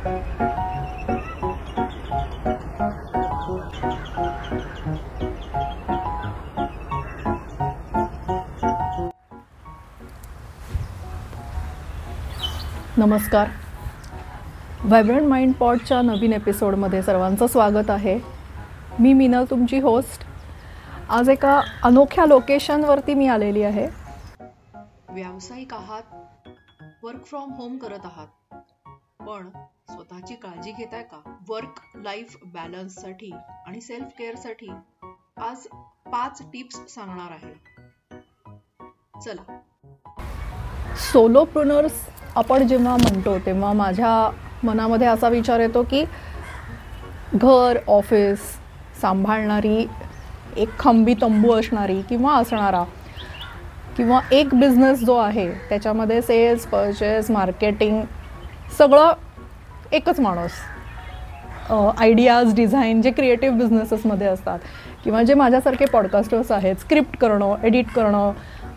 नमस्कार. Vibrant mind पॉडच्या नवीन एपिसोडमध्ये सर्वांचं स्वागत आहे. मी मीनल तुमची होस्ट आज एका अनोख्या लोकेशनवरती मी आलेली आहे. व्यावसायिक आहात वर्क फ्रॉम होम करत आहात. पण स्वतःची काळजी घेताय का? वर्क लाईफ बॅलन्ससाठी आणि सेल्फ केअरसाठी आज पाच टिप्स सांगणार आहे. चला. सोलोप्रुनर्स आपण जेव्हा म्हणतो तेव्हा माझ्या मनामध्ये असा विचार येतो की घर ऑफिस सांभाळणारी एक खंबी तंबू असणारी किंवा असणारा किंवा एक बिझनेस जो आहे त्याच्यामध्ये सेल्स परचेस मार्केटिंग सगळं एकच माणूस. आयडियाज डिझाईन जे क्रिएटिव्ह बिझनेसेसमध्ये असतात किंवा जे माझ्यासारखे पॉडकास्टर्स आहेत स्क्रिप्ट करणं एडिट करणं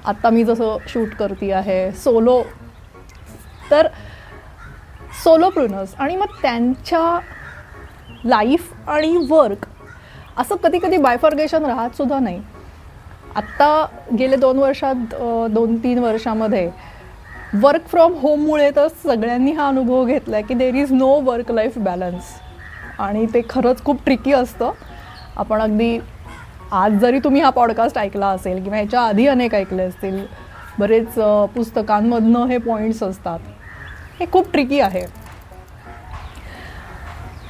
आत्ता मी जसं शूट करते आहे सोलो तर सोलो प्रुनर्स आणि मग त्यांच्या लाईफ आणि वर्क असं कधी कधी बायफर्गेशन राहत सुद्धा नाही. आत्ता गेले दोन वर्षात दोन तीन वर्षामध्ये वर्क फ्रॉम होममुळे तर सगळ्यांनी हा अनुभव घेतला आहे की there is no work life balance आणि ते खरंच खूप ट्रिकी असतं. आपण अगदी आज जरी तुम्ही हा पॉडकास्ट ऐकला असेल किंवा ह्याच्या आधी अनेक ऐकले असतील बरेच पुस्तकांमधनं हे पॉईंट्स असतात. हे खूप ट्रिकी आहे.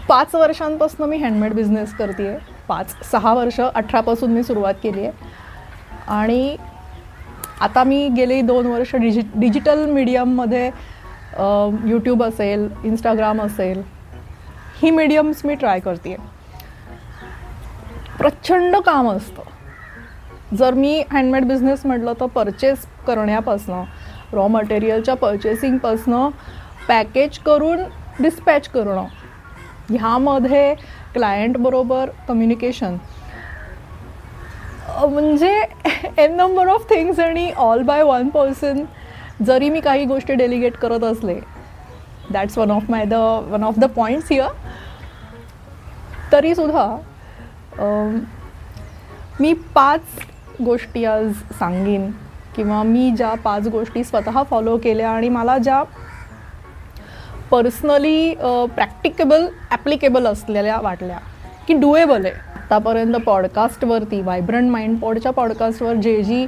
पाच वर्षांपासून मी हँडमेड बिझनेस करते आहे पाच सहा वर्ष अठरापासून मी सुरुवात केली आहे आणि आता मी गेली दोन वर्ष डिजि डिजिटल मीडियममध्ये यूट्यूब असेल इंस्टाग्राम असेल ही मीडियम्स मी ट्राय करते आहे प्रचंड काम असतं. जर मी हँडमेड बिझनेस म्हटलं तर परचेस करण्यापासनं रॉ मटेरियलच्या पर्चेसिंगपासनं पॅकेज करून डिस्पॅच करणं ह्यामध्ये क्लायंटबरोबर कम्युनिकेशन म्हणजे एन नंबर ऑफ थिंग्स आणि ऑल बाय वन पर्सन जरी मी काही गोष्टी डेलिगेट करत असले that's one of my the one of the points here तरीसुद्धा मी पाच गोष्टी आज सांगेन किंवा मी ज्या पाच गोष्टी स्वतः फॉलो केल्या आणि मला ज्या पर्सनली प्रॅक्टिकेबल ॲप्लिकेबल असलेल्या वाटल्या की डुएबल आहे. आतापर्यंत पॉडकास्टवरती व्हायब्रंट माइंड पॉडच्या पॉडकास्टवर जे जी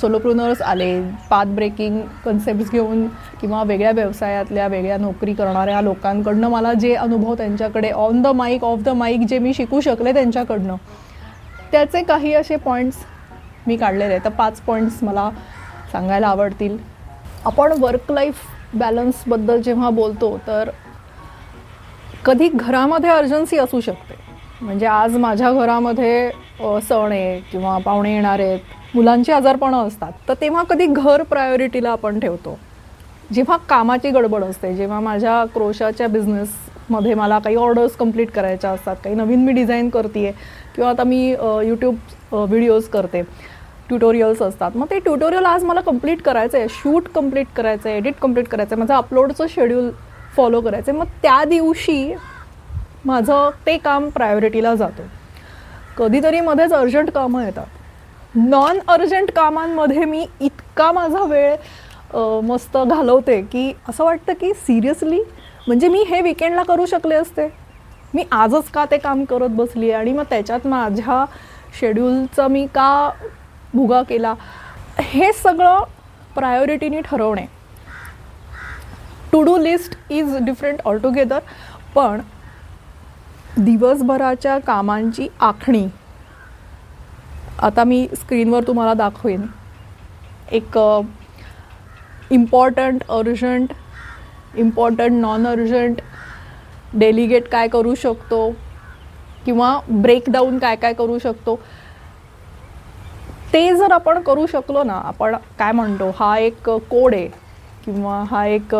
सोलोप्रुनर्स आले पाथ ब्रेकिंग कन्सेप्ट घेऊन किंवा वेगळ्या व्यवसायातल्या वेगळ्या नोकरी करणाऱ्या लोकांकडनं मला जे अनुभव त्यांच्याकडे on the mic off the mic जे मी शिकू शकले त्यांच्याकडनं त्याचे काही असे पॉईंट्स मी काढलेले तर पाच पॉईंट्स मला सांगायला आवडतील. आपण वर्क लाईफ बॅलन्सबद्दल जेव्हा बोलतो तर कधी घरामध्ये अर्जन्सी असू शकते. म्हणजे आज माझ्या घरामध्ये सण आहे किंवा पाहुणे येणार आहेत मुलांची आजारपणं असतात तर तेव्हा कधी घर प्रायोरिटीला आपण ठेवतो. जेव्हा कामाची गडबड असते जेव्हा माझ्या क्रोशाच्या बिझनेसमध्ये मला काही ऑर्डर्स कंप्लीट करायच्या असतात काही नवीन मी डिझाईन करते आहे किंवा आता मी यूट्यूब व्हिडिओज करते ट्युटोरियल्स असतात मग ते ट्युटोरियल आज मला कंप्लीट करायचं आहे शूट कंप्लीट करायचं आहे एडिट कंप्लीट करायचं आहे माझं अपलोडचं शेड्यूल फॉलो करायचं मग त्या दिवशी माझं ते काम प्रायोरिटीला जातं. कधीतरी मध्येच अर्जंट कामं येतात. नॉन अर्जंट कामांमध्ये मी इतका माझा वेळ मस्त घालवते की असं वाटतं की सिरियसली म्हणजे मी हे विकेंडला करू शकले असते. मी आजच का ते काम करत बसली आहे? आणि मग त्याच्यात माझ्या शेड्यूलचं मी का भुगा केला? हे सगळं प्रायोरिटीनी ठरवणे. To do list is different altogether पण दिवसभराच्या कामांची आखणी. आता मी स्क्रीनवर तुम्हाला दाखवेन. एक important urgent important non urgent delegate काय करू शकतो किंवा ब्रेकडाऊन काय काय करू शकतो. ते जर आपण करू शकलो ना आपण काय म्हणतो हा एक कोड आहे किंवा हा एक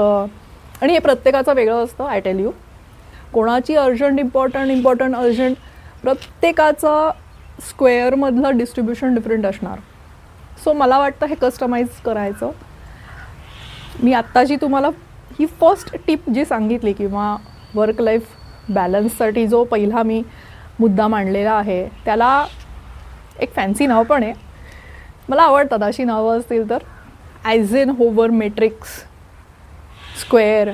आणि हे प्रत्येकाचं वेगळं असतं आय टेल यू कोणाची अर्जंट इम्पॉर्टंट इम्पॉर्टंट अर्जंट प्रत्येकाचं स्क्वेअरमधलं डिस्ट्रीब्युशन डिफरंट असणार. सो मला वाटतं हे कस्टमाइज करायचं. मी आत्ता जी तुम्हाला ही फर्स्ट टिप जी सांगितली किंवा वर्क लाईफ बॅलन्ससाठी जो पहिला मी मुद्दा मांडलेला आहे त्याला एक फॅन्सी नाव पण आहे. मला आवडतात अशी नावं असतील तर. Eisenhower matrix square.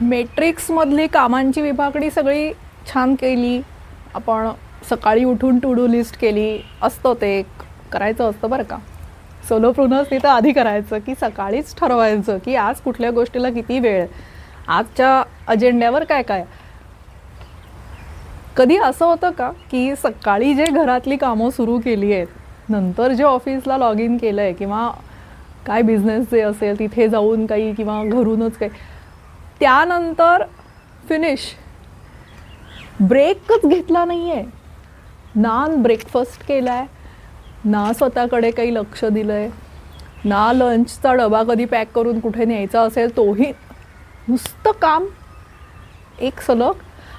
मेट्रिक्समधली कामांची विभागणी सगळी छान केली. आपण सकाळी उठून टू डू लिस्ट केली. असतं ते करायचं असतं बरं का. सोलो प्रुनर्स तिथं आधी करायचं की सकाळीच ठरवायचं की आज कुठल्या गोष्टीला किती वेळ. आजच्या अजेंड्यावर काय काय कधी असं होतं का की सकाळी जे घरातली कामं सुरू केली आहेत नंतर जे ऑफिसला लॉग इन केलं आहे किंवा काय बिझनेस जे असेल तिथे जाऊन काही किंवा घरूनच काही त्यानंतर फिनिश ब्रेकच घेतला नाही आहे ना ब्रेकफास्ट केला आहे ना स्वतःकडे काही लक्ष दिलं आहे ना लंचचा डबा कधी पॅक करून कुठे न्यायचा असेल तोही नुसतं काम. एक सलग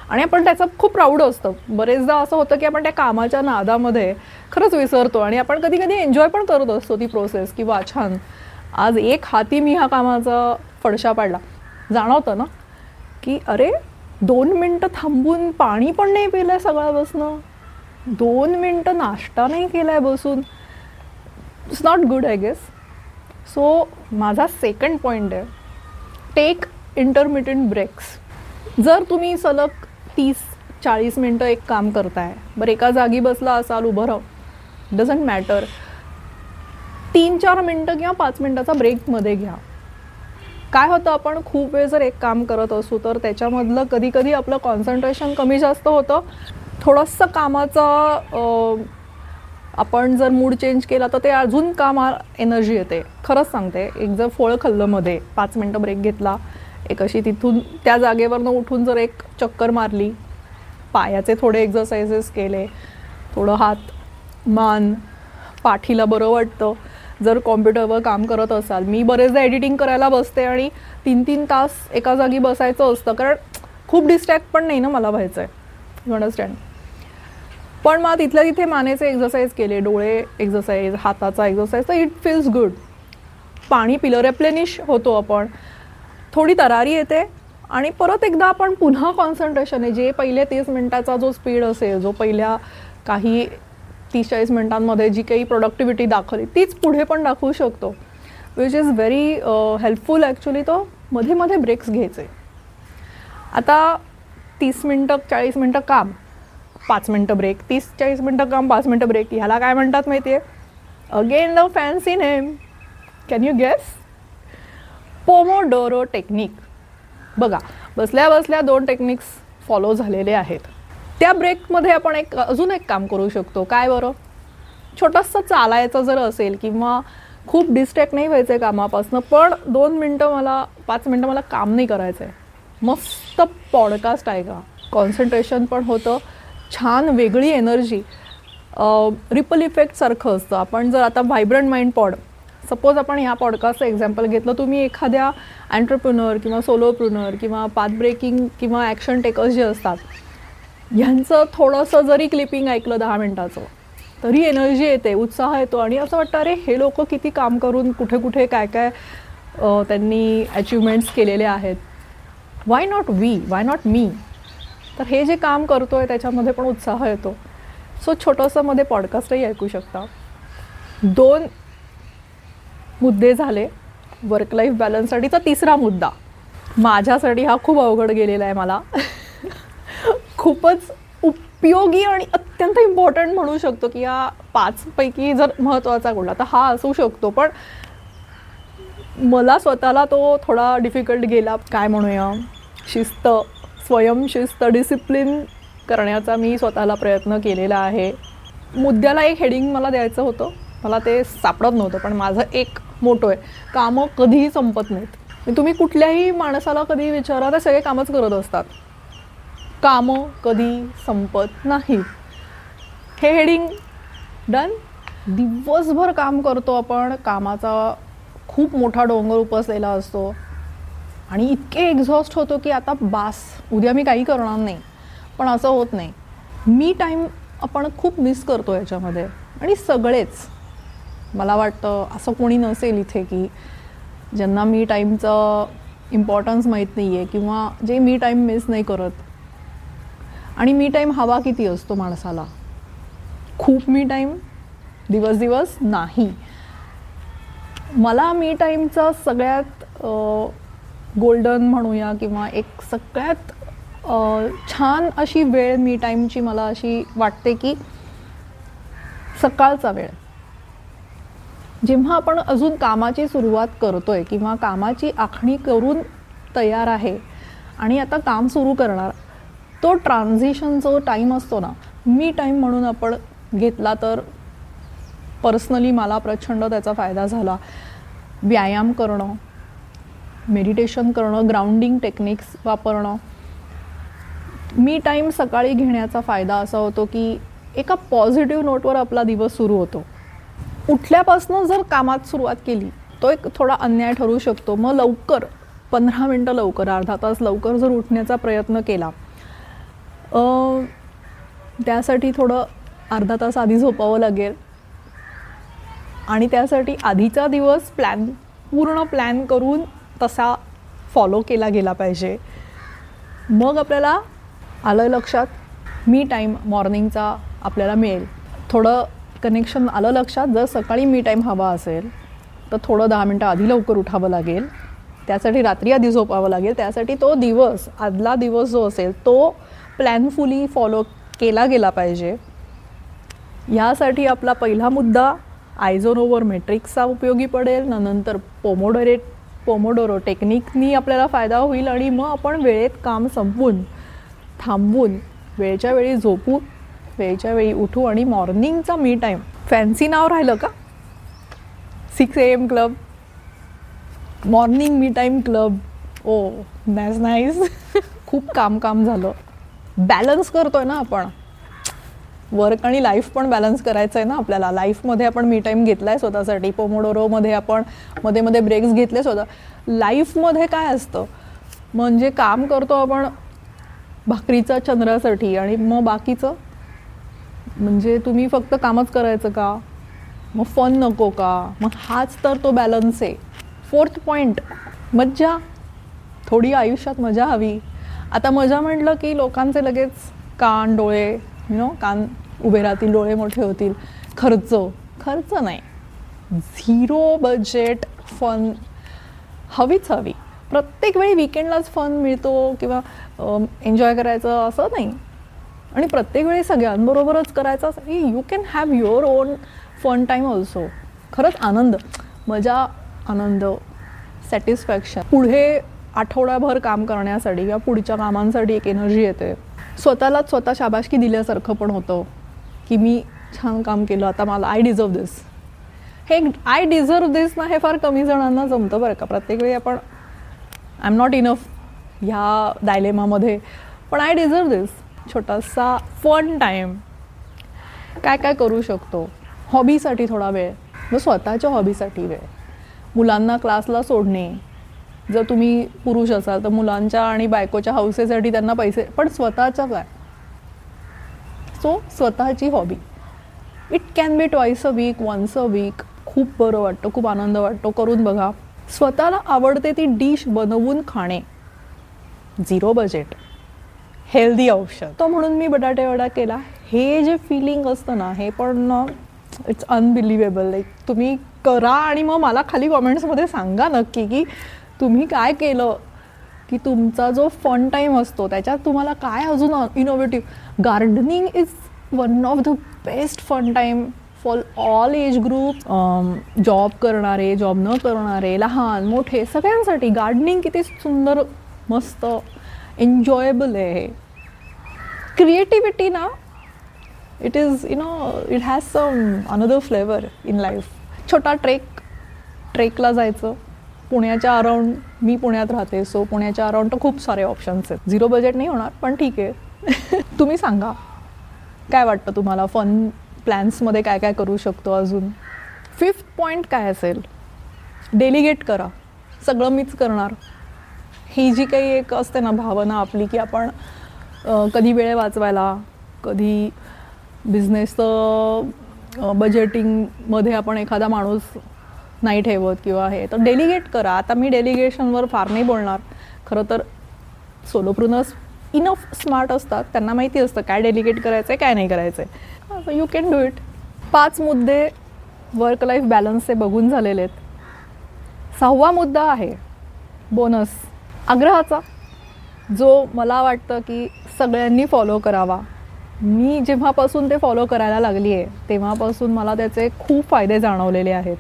आणि आपण त्याचं खूप प्राऊड असतं. बरेचदा असं होतं की आपण त्या कामाच्या नादामध्ये खरंच विसरतो आणि आपण कधी कधी एन्जॉय पण करत असतो ती प्रोसेस की वा छान. आज एक हाती मी ह्या कामाचा फडशा पाडला. जाणवतं ना? की अरे दोन मिनटं थांबून पाणी पण नाही पिलं आहे सगळ्यापासनं. दोन मिनटं नाश्ता नाही केला आहे बसून. It's not good I guess so माझा सेकंड पॉईंट आहे. टेक इंटरमिडियंट ब्रेक्स जर तुम्ही सलग तीस चाळीस मिनटं एक काम करताय. बरं एका जागी बसला असाल उभं राहू डझंट मॅटर तीन चार मिनटं किंवा पाच मिनटाचा ब्रेकमध्ये घ्या. काय होतं आपण खूप वेळ जर एक काम करत असू तर त्याच्यामधलं कधी कधी आपलं कॉन्सन्ट्रेशन कमी जास्त होतं. थोडंसं कामाचं आपण जर मूड चेंज केला तर ते अजून काम एनर्जी येते. खरंच सांगते एक जर फळ खाल्लं मध्ये पाच मिनटं ब्रेक घेतला एक अशी तिथून त्या जागेवरनं उठून जर एक चक्कर मारली पायाचे थोडे एक्झरसाइजेस केले थोडं हात मान पाठीला बरं वाटतं. जर कॉम्प्युटरवर काम करत असाल मी बरेचदा एडिटिंग करायला बसते आणि तीन तीन तास एका जागी बसायचं असतं. कारण खूप डिस्ट्रॅक्ट पण नाही ना मला व्हायचं आहे यू अंडरस्टँड पण मग तिथल्या तिथे मानेचे एक्झरसाईज केले डोळे एक्झरसाईज हाताचा एक्झरसाईज तर इट फील्स गुड पाणी पिलं रेप्लेनिश होतो आपण. थोडी तरारी येते आणि परत एकदा आपण पुन्हा कॉन्सन्ट्रेशन आहे. जे पहिले तीस मिनटाचा जो स्पीड असेल जो पहिल्या काही तीस चाळीस मिनटांमध्ये जी काही प्रोडक्टिव्हिटी दाखवली तीच पुढे पण दाखवू शकतो. Which is very helpful actually तो मध्ये मध्ये ब्रेक्स घ्यायचे. आता तीस मिनटं चाळीस मिनटं काम पाच मिनटं ब्रेक तीस चाळीस मिनटं काम पाच मिनटं ब्रेक ह्याला काय म्हणतात माहिती आहे again the fancy name can you guess Pomodoro technique. बघा बसल्या बसल्या दोन टेक्निक्स फॉलो झालेले आहेत. त्या ब्रेकमध्ये आपण एक अजून एक काम करू शकतो. काय बरं? छोटंसं चालायचं जर असेल किंवा खूप डिस्ट्रॅक्ट नाही व्हायचं आहे कामापासून पण दोन मिनटं मला पाच मिनटं मला काम नाही करायचं आहे मस्त पॉडकास्ट आहे का? कॉन्सन्ट्रेशन पण होतं. छान वेगळी एनर्जी रिपल इफेक्टसारखं असतं. आपण जर आता व्हायब्रंट माइंड पॉड सपोज आपण ह्या पॉडकास्टचं एक्झाम्पल घेतलं तुम्ही एखाद्या अँटरप्रुनर किंवा सोलोप्रुनर किंवा पाथ ब्रेकिंग किंवा ॲक्शन टेकर्स जे असतात ह्यांचं थोडंसं जरी क्लिपिंग ऐकलं दहा मिनटाचं तरी एनर्जी येते उत्साह येतो आणि असं वाटतं अरे हे लोक किती काम करून कुठे कुठे काय काय त्यांनी अचिव्हमेंट्स केलेले आहेत. Why not we why not मी तर हे जे काम करतो आहे त्याच्यामध्ये पण उत्साह येतो. सो छोटंसं मध्ये पॉडकास्टही ऐकू शकता. दोन मुद्दे झाले. वर्क लाईफ बॅलन्ससाठीचा तिसरा मुद्दा. माझ्यासाठी हा खूप अवघड गेलेला आहे मला. खूपच उपयोगी आणि अत्यंत इम्पॉर्टंट म्हणू शकतो की या पाचपैकी जर महत्त्वाचा कुठला तर हा असू शकतो. पण मला स्वतःला तो थोडा डिफिकल्ट गेला. काय म्हणूया? शिस्त. स्वयंशिस्त डिसिप्लिन करण्याचा मी स्वतःला प्रयत्न केलेला आहे. मुद्द्याला एक हेडिंग मला द्यायचं होतं. मला ते सापडत नव्हतं पण माझं एक मोठं आहे. कामं कधीही संपत नाहीत. तुम्ही कुठल्याही माणसाला कधी विचारा ते सगळे कामच करत असतात. कामं कधी संपत नाही. हे हेडिंग डन दिवसभर काम करतो आपण कामाचा खूप मोठा डोंगर उपसलेला असतो. आणि इतके एक्झॉस्ट होतो की आता बास उद्या मी काही करणार नाही. पण असं होत नाही. मी टाईम आपण खूप मिस करतो याच्यामध्ये. आणि सगळेच मला वाटतं असं कोणी नसेल इथे की ज्यांना मी टाईमचं इम्पॉर्टन्स माहीत नाही आहे किंवा जे मी टाईम मिस नाही करत. आणि मी टाईम हवा किती असतो माणसाला? खूप मी टाईम दिवस दिवस नाही. मला मी टाईमचा सगळ्यात गोल्डन म्हणूया किंवा एक सगळ्यात छान अशी वेळ मी टाईमची मला अशी वाटते की सकाळचा वेळ. जेव्हा आपण अजून कामाची सुरुवात करतोय किंवा कामाची आखणी करून तयार आहे आणि आता काम सुरू करणार तो ट्रान्झिशन जो टाईम असतो ना मी टाईम म्हणून आपण घेतला तर पर्सनली मला प्रचंड त्याचा फायदा झाला. व्यायाम करणं मेडिटेशन करणं ग्राउंडिंग टेक्निक्स वापरणं. मी टाईम सकाळी घेण्याचा फायदा असा होतो की एका पॉझिटिव्ह नोटवर आपला दिवस सुरू होतो. उठल्यापासून जर कामात सुरुवात केली तो एक थोडा अन्याय ठरू शकतो. मग लवकर पंधरा मिनटं लवकर अर्धा तास लवकर जर उठण्याचा प्रयत्न केला त्यासाठी थोडं अर्धा तास आधी झोपावं लागेल. आणि त्यासाठी आधीचा दिवस प्लॅन पूर्ण प्लॅन करून तसा फॉलो केला गेला पाहिजे. मग आपल्याला आलं लक्षात मी टाईम मॉर्निंगचा आपल्याला मिळेल. थोडं कनेक्शन आलं लक्षात. जर सकाळी मी टाईम हवा असेल तर थोडं दहा मिनटं आधी लवकर उठावं लागेल. त्यासाठी रात्री आधी झोपावं लागेल. त्यासाठी तो दिवस आदला दिवस जो असेल तो प्लॅनफुली फॉलो केला गेला पाहिजे. ह्यासाठी आपला पहिला मुद्दा आयझोन ओव्हर मेट्रिक्सचा उपयोगी पडेल. न नंतर पोमोडोरेट पोमोडोरो टेक्निकनी आपल्याला फायदा होईल. आणि मग आपण वेळेत काम संपवून थांबवून वेळच्या वेळी झोपू वेळच्या वेळी उठू आणि मॉर्निंगचा मी टाईम फॅन्सी नाव राहिलं का? Six A M club morning me time club oh नॅस nice खूप काम काम झालं. बॅलन्स करतोय ना आपण. वर्क आणि लाईफ पण बॅलन्स करायचं आहे ना आपल्याला. लाईफमध्ये आपण मी टाईम घेतला आहे स्वतःसाठी पोमोडोरोमध्ये आपण मध्ये मध्ये ब्रेक्स घेतले स्वतः. लाईफमध्ये काय असतं? म्हणजे काम करतो आपण भाकरीचा चंद्रासाठी आणि मग बाकीचं? म्हणजे तुम्ही फक्त कामच करायचं का? मग फन नको का? मग हाच तर तो बॅलन्स आहे. फोर्थ पॉईंट मज्जा. थोडी आयुष्यात मजा हवी. आता मजा म्हटलं की लोकांचे लगेच कान डोळे यु नो कान उभे राहतील डोळे मोठे होतील. खर्च. खर्च नाही. झिरो बजेट फन हवीच हवी. प्रत्येक वेळी विकेंडलाच फन मिळतो किंवा एन्जॉय करायचं असं नाही. आणि प्रत्येक वेळी सगळ्यांबरोबरच करायचं असं you can have your own fun time also खरंच आनंद. मजा आनंद सॅटिस्फॅक्शन पुढे आठवड्याभर काम करण्यासाठी किंवा पुढच्या कामांसाठी एक एनर्जी येते. स्वतःलाच स्वतः शाबाशकी दिल्यासारखं पण होतं की मी छान काम केलं आता मला आय डिझर्व दिस हे आय डिझर्व दिस ना हे फार कमी जणांना जमतं बरं का. प्रत्येक वेळी आपण आय एम नॉट इनफ ह्या डायलेमामध्ये पण आय डिझर्व दिस छोटासा फन टाईम काय काय करू शकतो? हॉबीसाठी थोडा वेळ. मग स्वतःच्या हॉबीसाठी वेळ. मुलांना क्लासला सोडणे. जर तुम्ही पुरुष असाल तर मुलांच्या आणि बायकोच्या हौसेसाठी त्यांना पैसे पण स्वतःच्या काय? सो स्वतःची hobby it can be twice a week once a week खूप बरं वाटतं खूप आनंद वाटतो करून बघा. स्वतःला आवडते ती डिश बनवून खाणे. झिरो बजेट हेल्दी ऑप्शन तो म्हणून मी बटाटे वडा केला. हे जे फिलिंग असतं ना हे पण इट्स अनबिलिव्हेबल लाईक तुम्ही करा आणि मग मला खाली कॉमेंट्समध्ये सांगा नक्की की तुम्ही काय केलं की तुमचा जो फन टाईम असतो त्याच्यात तुम्हाला काय अजून innovative gardening is one of the best fun time for all age group job करणारे जॉब न करणारे लहान मोठे सगळ्यांसाठी गार्डनिंग किती सुंदर मस्त एन्जॉयबल आहे क्रिएटिव्हिटी ना it is you know it has some another flavour in life छोटा ट्रेक ट्रेकला जायचं. पुण्याच्या अराउंड मी पुण्यात राहते सो पुण्याच्या अराउंड तर खूप सारे ऑप्शन्स आहेत. झिरो बजेट नाही होणार पण ठीक आहे. तुम्ही सांगा काय वाटतं तुम्हाला? फन प्लॅन्समध्ये काय काय करू शकतो अजून? फिफ्थ पॉईंट काय असेल? डेलिगेट करा. सगळं मीच करणार. ही जी काही एक असते ना भावना आपली की आपण कधी वेळ वाचवायला कधी बिझनेसचं बजेटिंगमध्ये आपण एखादा माणूस नाही ठेवत किंवा हे तर डेलिगेट करा. आता मी डेलिगेशनवर फार नाही बोलणार. खरं तर सोलोप्रुनर्स इनफ स्मार्ट असतात. त्यांना माहिती असतं काय डेलिगेट करायचं आहे काय नाही करायचं आहे यू कॅन डू इट पाच मुद्दे वर्क लाईफ बॅलन्सचे बघून झालेले आहेत. सहावा मुद्दा आहे बोनस आग्रहाचा. जो मला वाटतं की सगळ्यांनी फॉलो करावा. मी जेव्हापासून ते फॉलो करायला लागली आहे तेव्हापासून मला त्याचे खूप फायदे जाणवलेले आहेत.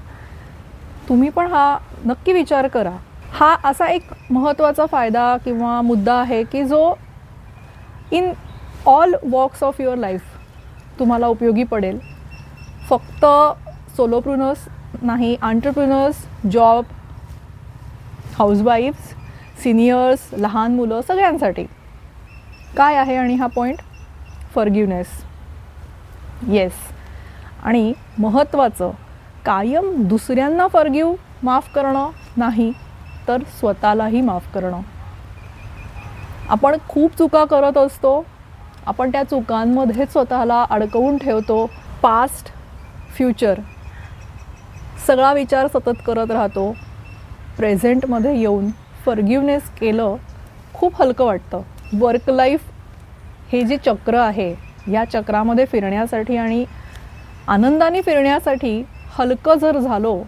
तुम्ही पण हा नक्की विचार करा. हा असा एक महत्त्वाचा फायदा किंवा मुद्दा आहे की जो in all walks of your life तुम्हाला उपयोगी पडेल. फक्त सोलोप्रुनर्स नाही आंटरप्रुनर्स जॉब हाऊसवाईफ्स सिनियर्स लहान मुलं सगळ्यांसाठी. काय आहे आणि हा पॉईंट फर्ग्युनेस येस आणि महत्त्वाचं कायम दुसऱ्यांना फर्ग्यू माफ करणं नाही तर स्वतःलाही माफ करणं. आपण खूप चुका करत असतो आपण त्या चुकांमध्ये स्वतःला अडकवून ठेवतो पास्ट फ्युचर सगळा विचार सतत करत राहतो. प्रेझेंटमध्ये येऊन फर्ग्युनेस केलं खूप हलकं वाटतं. वर्क लाईफ हे जे चक्र आहे या चक्रामध्ये फिरण्यासाठी आणि आनंदाने फिरण्यासाठी हलकं जर झालो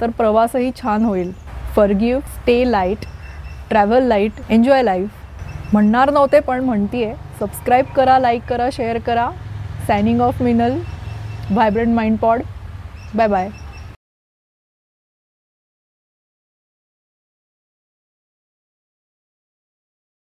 तर प्रवासही छान होईल. फर्ग्यू stay light travel light enjoy life म्हणणार नव्हते पण म्हणतीये. सबस्क्राईब करा लाईक करा शेअर करा. Signing off Minal vibrant mind pod bye bye